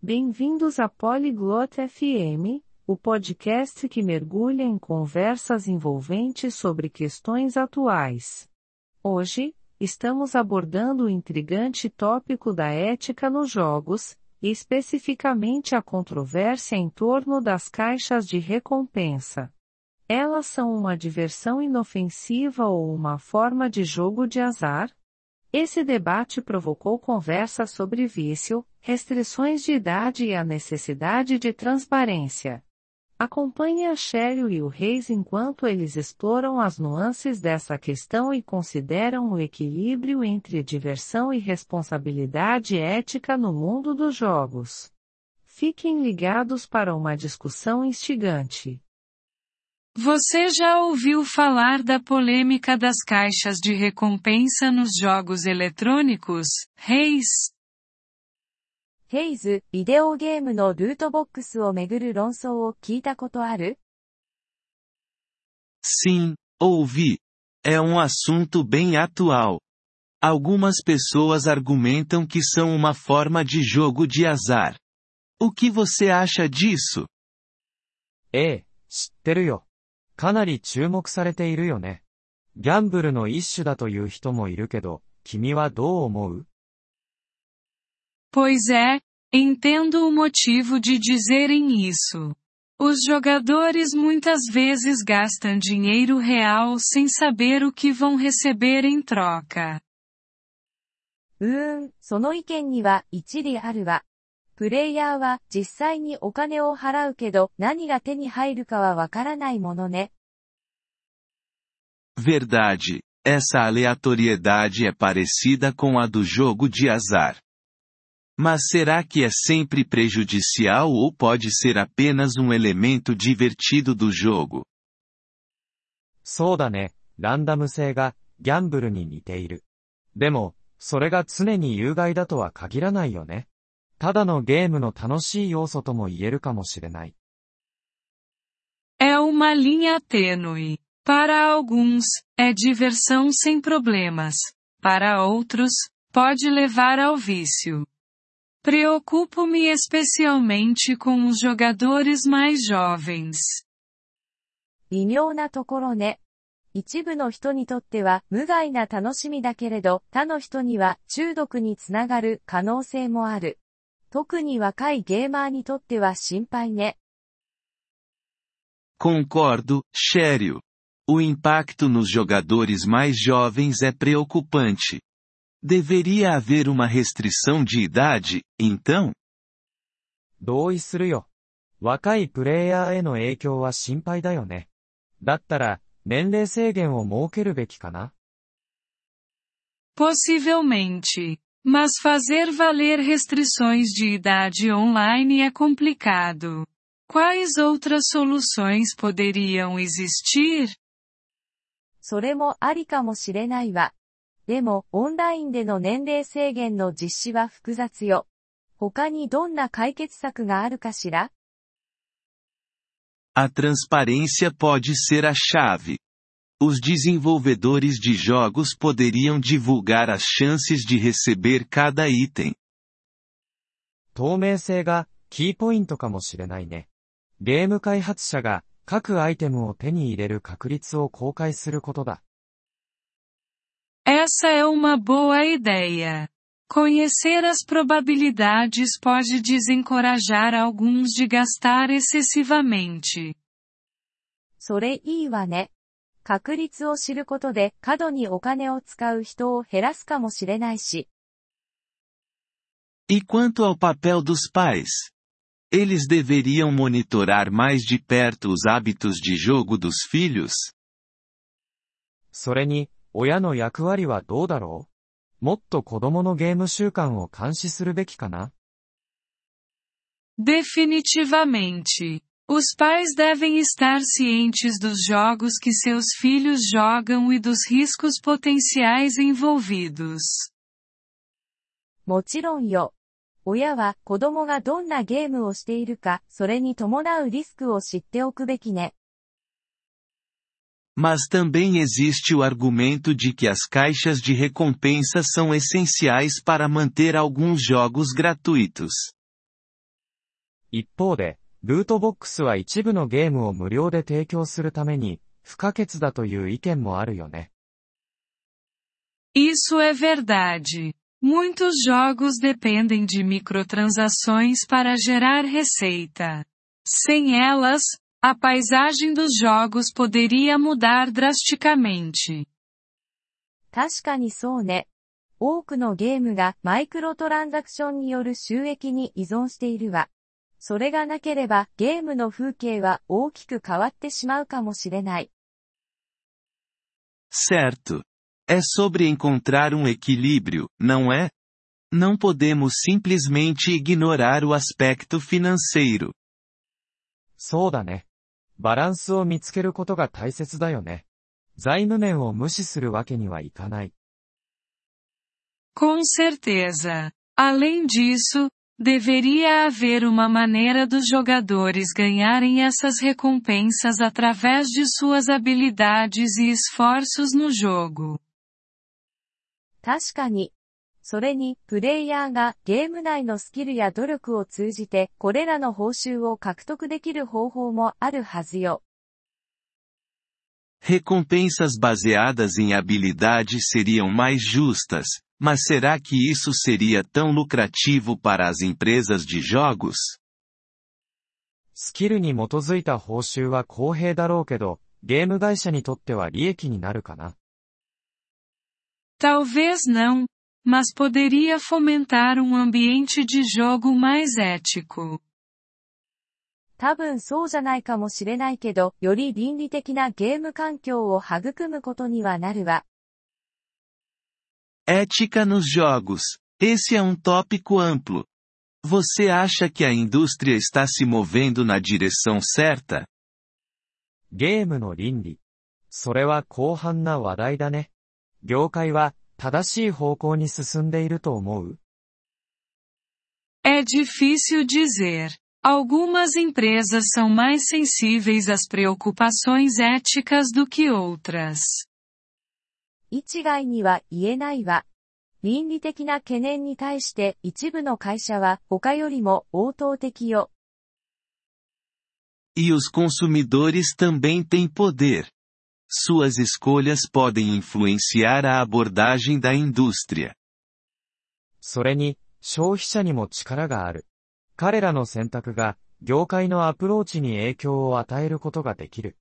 Bem-vindos a Polyglot FM, o podcast que mergulha em conversas envolventes sobre questões atuais. Hoje, estamos abordando o intrigante tópico da ética nos jogos, e especificamente a controvérsia em torno das caixas de recompensa. Elas são uma diversão inofensiva ou uma forma de jogo de azar? Esse debate provocou conversas sobre vício, restrições de idade e a necessidade de transparência. Acompanhe a Cheryl e o Reis enquanto eles exploram as nuances dessa questão e consideram o equilíbrio entre diversão e responsabilidade ética no mundo dos jogos. Fiquem ligados para uma discussão instigante. Você já ouviu falar da polêmica das caixas de recompensa nos jogos eletrônicos, Reis? ヘイズ、ビデオゲームのルートボックスをめぐる論争を聞いたことある Sim, ouvi. É um assunto bem atual. Algumas pessoas argumentam que são uma forma de jogo de azar. O que você acha disso? ええ、知ってるよ。 かなり注目されているよね。ギャンブルの一種だという人もいるけど、君はどう思う Pois é, entendo o motivo de dizerem isso. Os jogadores muitas vezes gastam dinheiro real sem saber o que vão receber em troca. うーん、その意見には一理あるわ。プレイヤーは実際にお金を払うけど何が手に入るかはわからないものね。Verdade. Essa aleatoriedade é parecida com a do jogo de azar. Mas será que é sempre prejudicial ou pode ser apenas um elemento divertido do jogo? そうだね。ランダム性が、ギャンブルに似ている。でも、それが常に有害だとは限らないよね。ただのゲームの楽しい要素とも言えるかもしれない。É uma linha tênue. Para alguns, é diversão sem problemas. Para outros, pode levar ao vício. Preocupo-me especialmente com os jogadores mais jovens. 微妙なところね。一部の人にとっては無害な楽しみだけれど、他の人には中毒につながる可能性もある。特に若いゲーマーにとっては心配ね。Concordo, Cheryl. O impacto nos jogadores mais jovens é preocupante. Deveria haver uma restrição de idade, então? 同意するよ。若いプレイヤーへの影響は心配だよね。だったら、年齢制限を設けるべきかな Possivelmente. Mas fazer valer restrições de idade online é complicado. Quais outras soluções poderiam existir? それもありかもしれないわ。でも、オンラインでの年齢制限の実施は複雑よ。他にどんな解決策があるかしら A transparência pode ser a chave. Os desenvolvedores de jogos poderiam divulgar as chances de receber cada item. 透明性が、キーポイントかもしれないね。ゲーム開発者が、各アイテムを手に入れる確率を公開することだ。 Essa é uma boa ideia. Conhecer as probabilidades pode desencorajar alguns de gastar excessivamente. それいいわね。 確率を知ることで過度にお金を使う人を減らすかもしれないし。E quanto ao papel dos pais? Eles deveriam monitorar mais de perto os hábitos de jogo dos filhos? それに、親の役割はどうだろうもっと子供のゲーム習慣を監視するべきかな Definitivamente. Os pais devem estar cientes dos jogos que seus filhos jogam e dos riscos potenciais envolvidos. もちろんよ。親は子供がどんなゲームをしているか、それに伴うリスクを知っておくべきね。 Mas também existe o argumento de que as caixas de recompensa são essenciais para manter alguns jogos gratuitos. 一方で、 ルートボックスは一部のゲームを無料で提供するために、不可欠だという意見もあるよね。 Isso é verdade. Muitos jogos dependem de microtransações para gerar receita. Sem elas, a paisagem dos jogos poderia mudar drasticamente. 確かにそうね。多くのゲームがマイクロトランザクションによる収益に依存しているわ。 それがなければゲームの風景は大きく変わってしまうかもしれない。Certo. É sobre encontrar um equilíbrio, não é? Não podemos simplesmente ignorar o aspecto financeiro. そうだね。バランスを見つけることが大切だよね。財務面を無視するわけにはいかない。Com certeza. Além disso, deveria haver uma maneira dos jogadores ganharem essas recompensas através de suas habilidades e esforços no jogo. 確かに。それに、プレイヤーがゲーム内のスキルや努力を通じて、これらの報酬を獲得できる方法もあるはずよ。 Recompensas baseadas em habilidade seriam mais justas, mas será que isso seria tão lucrativo para as empresas de jogos? スキルに基づいた報酬は公平だろうけど、ゲーム会社にとっては利益になるかな。 Talvez não, mas poderia fomentar um ambiente de jogo mais ético. 多分そうじゃないかもしれないけど、より倫理的なゲーム環境を育むことにはなるわ。 Ética nos jogos. Esse é um tópico amplo. Você acha que a indústria está se movendo na direção certa? ゲームの倫理。それは広範な話題だね。業界は正しい方向に進んでいると思う É difícil dizer. Algumas empresas são mais sensíveis às preocupações éticas do que outras. 一概には言えないわ。倫理的な懸念に対して一部の会社は他よりも応答的よ。E os consumidores também têm poder. Suas escolhas podem influenciar a abordagem da indústria. それに、消費者にも力がある。彼らの選択が、業界のアプローチに影響を与えることができる。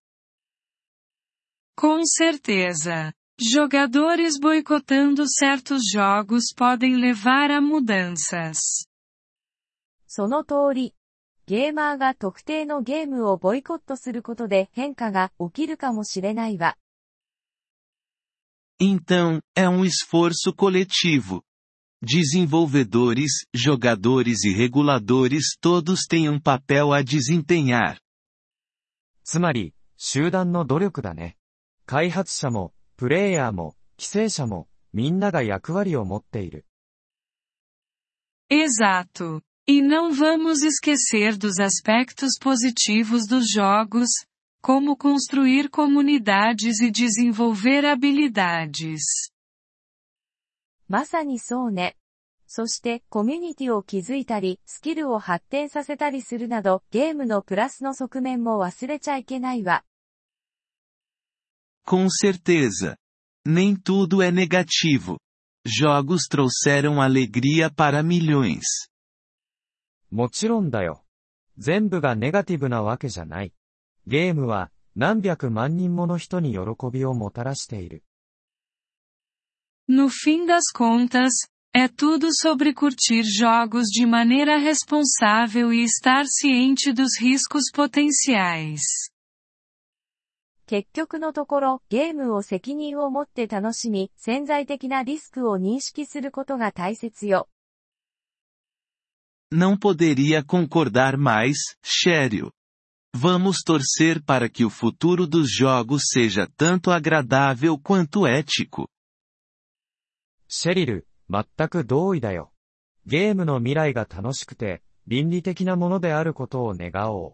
Com certeza. Jogadores boicotando certos jogos podem levar a mudanças. その通り。ゲーマーが特定のゲームをボイコットすることで変化が起きるかもしれないわ。 Então, é um esforço coletivo. Desenvolvedores, jogadores e reguladores todos têm um papel a desempenhar. つまり、集団の努力だね。開発者も、 プレイヤーも、規制者も、みんなが役割を持っている。Exato. E não vamos esquecer dos aspectos positivos dos jogos, como construir comunidades e desenvolver habilidades. まさにそうね。そして、コミュニティを築いたり、スキルを発展させたりするなど、ゲームのプラスの側面も忘れちゃいけないわ。Com certeza. Nem tudo é negativo. Jogos trouxeram alegria para milhões. もちろんだよ。全部がネガティブなわけじゃない。ゲームは、何百万人もの人に喜びをもたらしている。 No fim das contas, é tudo sobre curtir jogos de maneira responsável e estar ciente dos riscos potenciais. 結局のところ、ゲームを責任を持って楽しみ、潜在的なリスクを認識することが大切よ。Não poderia concordar mais, Shério. Vamos torcer para que o futuro dos jogos seja tanto agradável quanto ético. シェリル、全く同意だよ。ゲームの未来が楽しくて、倫理的なものであることを願おう。